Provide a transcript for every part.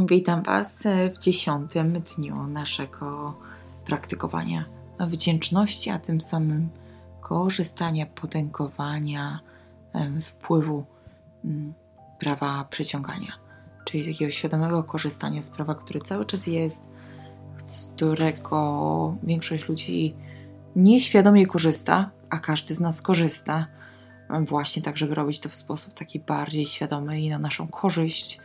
Witam Was w dziesiątym dniu naszego praktykowania wdzięczności, a tym samym korzystania, potęgowania wpływu prawa przyciągania, czyli takiego świadomego korzystania z prawa, które cały czas jest, z którego większość ludzi nieświadomie korzysta, a każdy z nas korzysta, właśnie tak, żeby robić to w sposób taki bardziej świadomy i na naszą korzyść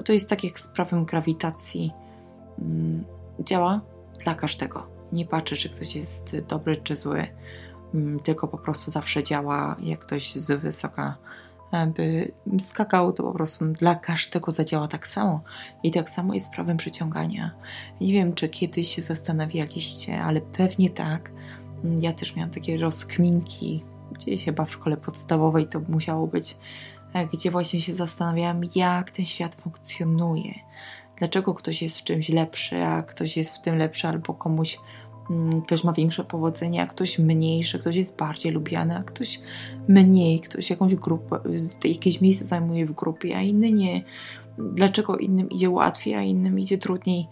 bo to jest tak jak z prawem grawitacji. Mm, działa dla każdego. Nie patrzę, czy ktoś jest dobry czy zły, mm, tylko po prostu zawsze działa, jak ktoś z wysoka e, by skakał, to po prostu dla każdego zadziała tak samo. I tak samo jest z prawem przyciągania. Nie wiem, czy kiedyś się zastanawialiście, ale pewnie tak. Mm, ja też miałam takie rozkminki, gdzieś chyba w szkole podstawowej to musiało być gdzie właśnie się zastanawiałam, jak ten świat funkcjonuje. Dlaczego ktoś jest w czymś lepszy, a ktoś jest w tym lepszy, albo komuś mm, ktoś ma większe powodzenie, a ktoś mniejsze, ktoś jest bardziej lubiany, a ktoś mniej, ktoś jakąś grupę, jakieś miejsce zajmuje w grupie, a inny nie. Dlaczego innym idzie łatwiej, a innym idzie trudniej?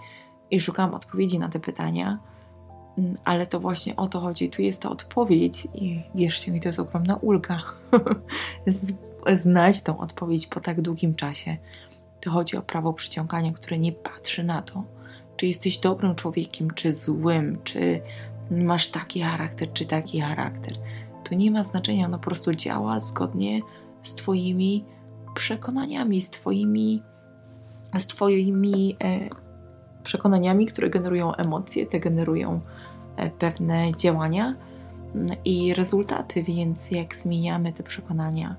I szukałam odpowiedzi na te pytania, mm, ale to właśnie o to chodzi. Tu jest ta odpowiedź i wierzcie mi, to jest ogromna ulga. znać tą odpowiedź po tak długim czasie. To chodzi o prawo przyciągania, które nie patrzy na to, czy jesteś dobrym człowiekiem, czy złym, czy masz taki charakter, czy taki charakter. To nie ma znaczenia, ono po prostu działa zgodnie z Twoimi przekonaniami, z Twoimi, z twoimi e, przekonaniami, które generują emocje, te generują e, pewne działania mm, i rezultaty, więc jak zmieniamy te przekonania,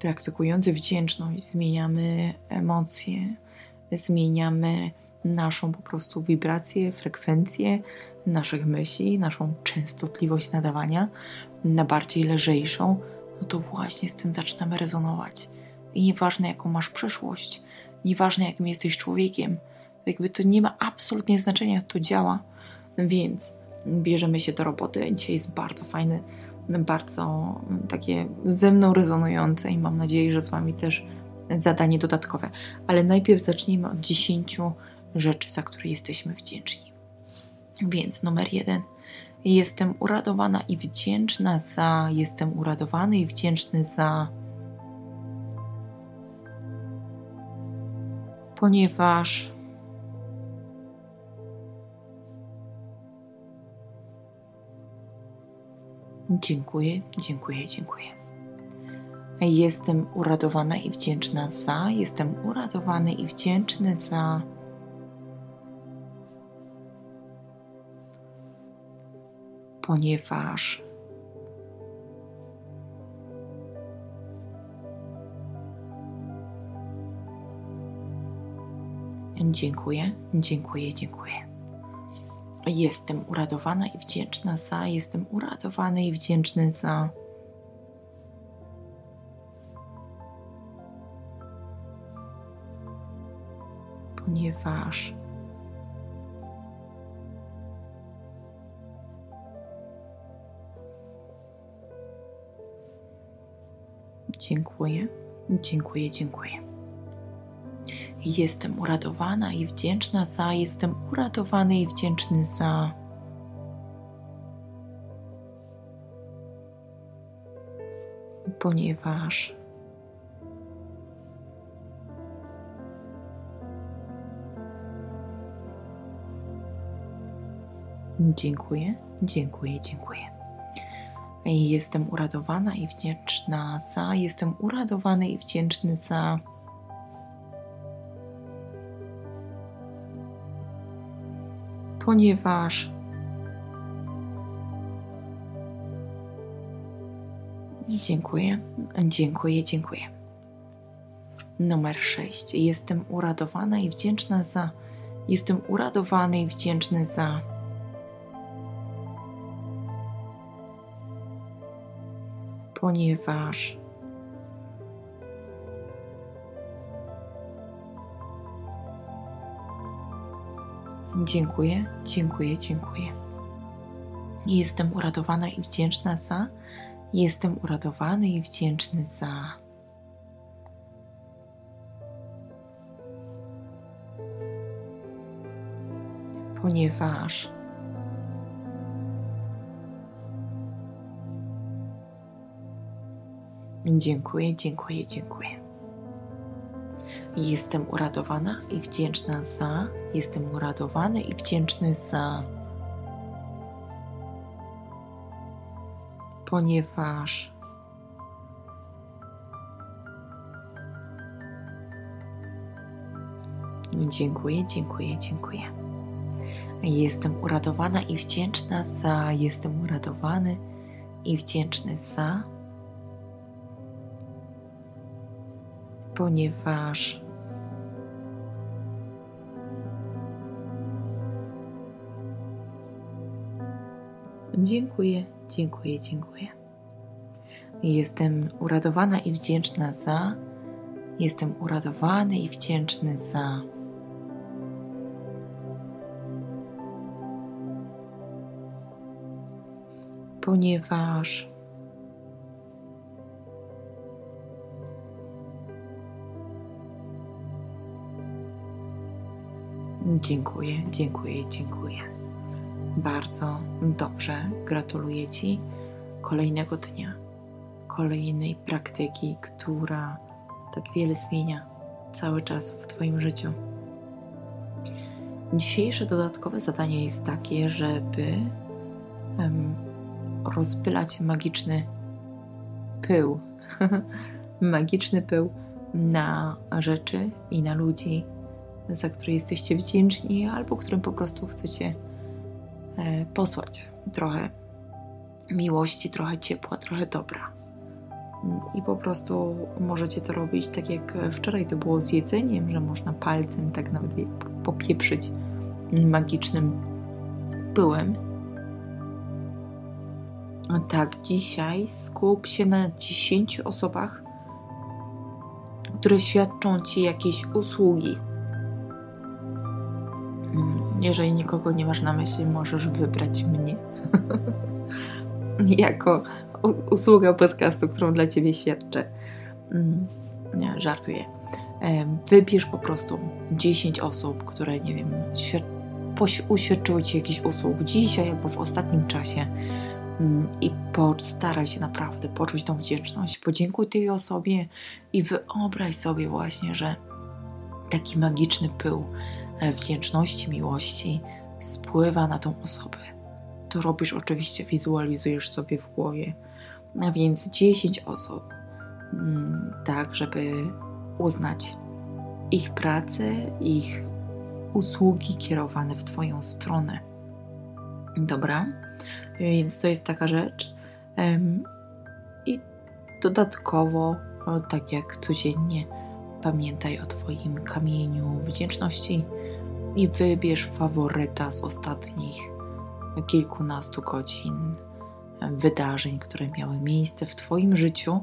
praktykujący wdzięczność zmieniamy emocje, zmieniamy naszą po prostu wibrację, frekwencję naszych myśli, naszą częstotliwość nadawania na bardziej lżejszą, no to właśnie z tym zaczynamy rezonować. I nieważne jaką masz przeszłość, nieważne jakim jesteś człowiekiem, to jakby to nie ma absolutnie znaczenia, to działa. Więc bierzemy się do roboty. Dzisiaj jest bardzo fajny bardzo takie ze mną rezonujące i mam nadzieję, że z Wami też zadanie dodatkowe. Ale najpierw zacznijmy od 10 rzeczy, za które jesteśmy wdzięczni. Więc numer jeden. Jestem uradowana i wdzięczna za, jestem uradowany i wdzięczny za, ponieważ Dziękuję, dziękuję, dziękuję. Jestem uradowana i wdzięczna za, jestem uradowany i wdzięczny za. Ponieważ Dziękuję, dziękuję, dziękuję. Jestem uradowana i wdzięczna za, jestem uradowany i wdzięczny za. Ponieważ Dziękuję, dziękuję, dziękuję. Jestem uradowana i wdzięczna za, jestem uradowany i wdzięczny za. Ponieważ Dziękuję, dziękuję, dziękuję. Jestem uradowana i wdzięczna za, jestem uradowany i wdzięczny za. Ponieważ Dziękuję, dziękuję, dziękuję. Numer 6. Jestem uradowana i wdzięczna za. Jestem uradowany i wdzięczny za. Ponieważ Dziękuję, dziękuję, dziękuję. Jestem uradowana i wdzięczna za. Jestem uradowany i wdzięczny za. ponieważ dziękuję, dziękuję, dziękuję. Jestem uradowana i wdzięczna za, jestem uradowany i wdzięczny za, ponieważ Dziękuję, dziękuję, dziękuję. Jestem uradowana i wdzięczna za, jestem uradowany i wdzięczny za, ponieważ Dziękuję, dziękuję, dziękuję. Jestem uradowana i wdzięczna za, jestem uradowany i wdzięczny za. ponieważ Dziękuję, dziękuję, dziękuję. Bardzo dobrze. Gratuluję Ci kolejnego dnia, kolejnej praktyki, która tak wiele zmienia cały czas w Twoim życiu. Dzisiejsze dodatkowe zadanie jest takie, żeby um, rozpylać magiczny pył. magiczny pył na rzeczy i na ludzi, za które jesteście wdzięczni, albo którym po prostu chcecie e, posłać trochę miłości, trochę ciepła, trochę dobra. I po prostu możecie to robić tak jak wczoraj to było z jedzeniem, że można palcem tak nawet popieprzyć magicznym pyłem tak, dzisiaj skup się na 10 osobach, które świadczą Ci jakieś usługi. Mm, jeżeli nikogo nie masz na myśli, możesz wybrać mnie jako usługę podcastu, którą dla Ciebie świadczę. Mm, nie, żartuję. Wybierz po prostu 10 osób, które, nie wiem, uświadczyły Ci jakiś usług dzisiaj albo w ostatnim czasie i postaraj się naprawdę poczuć tą wdzięczność. Podziękuj tej osobie i wyobraź sobie właśnie, że taki magiczny pył wdzięczności, miłości spływa na tą osobę. To robisz oczywiście, wizualizujesz sobie w głowie. A więc 10 osób, mm, tak, żeby uznać ich pracę, ich usługi kierowane w Twoją stronę. Dobra? Więc to jest taka rzecz. I dodatkowo, tak jak codziennie, pamiętaj o Twoim kamieniu wdzięczności i wybierz faworyta z ostatnich kilkunastu godzin wydarzeń, które miały miejsce w Twoim życiu.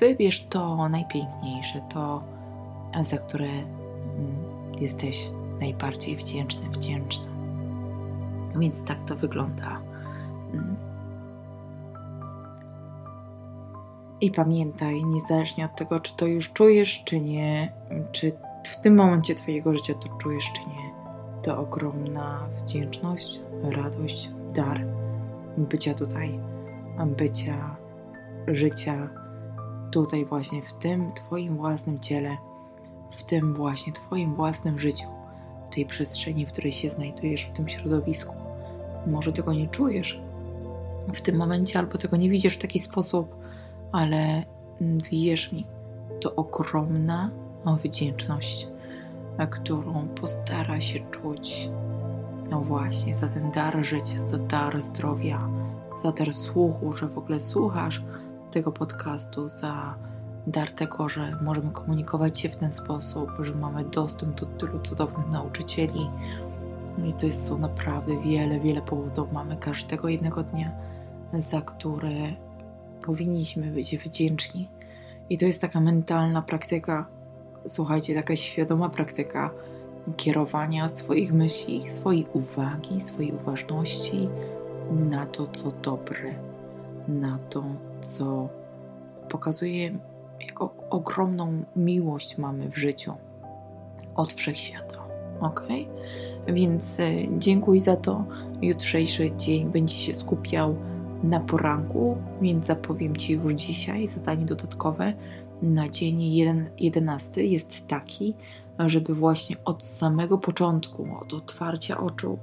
Wybierz to najpiękniejsze, to, za które mm, jesteś najbardziej wdzięczny, wdzięczna. Więc tak to wygląda I pamiętaj, niezależnie od tego, czy to już czujesz, czy nie, czy tym momencie Twojego życia to czujesz, czy nie, to ogromna wdzięczność, radość, dar bycia tutaj, bycia życia tutaj, właśnie w tym Twoim własnym ciele, w tym właśnie Twoim własnym życiu, tej przestrzeni, w której się znajdujesz, w tym środowisku. Może tego nie czujesz, w tym momencie, albo tego nie widzisz w taki sposób, ale wierz mi, to ogromna wdzięczność, którą postara się czuć. No właśnie, za ten dar życia, za dar zdrowia, za dar słuchu, że w ogóle słuchasz tego podcastu, za dar tego, że możemy komunikować się w ten sposób, że mamy dostęp do tylu cudownych nauczycieli. I to jest, są naprawdę wiele, wiele powodów. Mamy każdego jednego dnia za które powinniśmy być wdzięczni. I to jest taka mentalna praktyka, słuchajcie, taka świadoma praktyka kierowania swoich myśli, swojej uwagi, swojej uważności na to, co dobre, na to, co pokazuje, jaką ogromną miłość mamy w życiu od wszechświata. Ok? Więc e, dziękuję za to. Jutrzejszy dzień będzie się skupiał na poranku, więc zapowiem Ci już dzisiaj zadanie dodatkowe na dzień 11 jest taki, żeby właśnie od samego początku, od otwarcia oczu,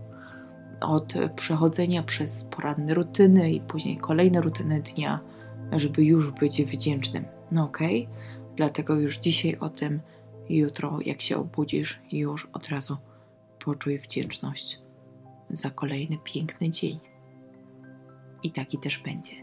od przechodzenia przez poranne rutyny i później kolejne rutyny dnia, żeby już być wdzięcznym. No okej, okay? dlatego już dzisiaj o tym, jutro jak się obudzisz, już od razu poczuj wdzięczność za kolejny piękny dzień. I taki też będzie.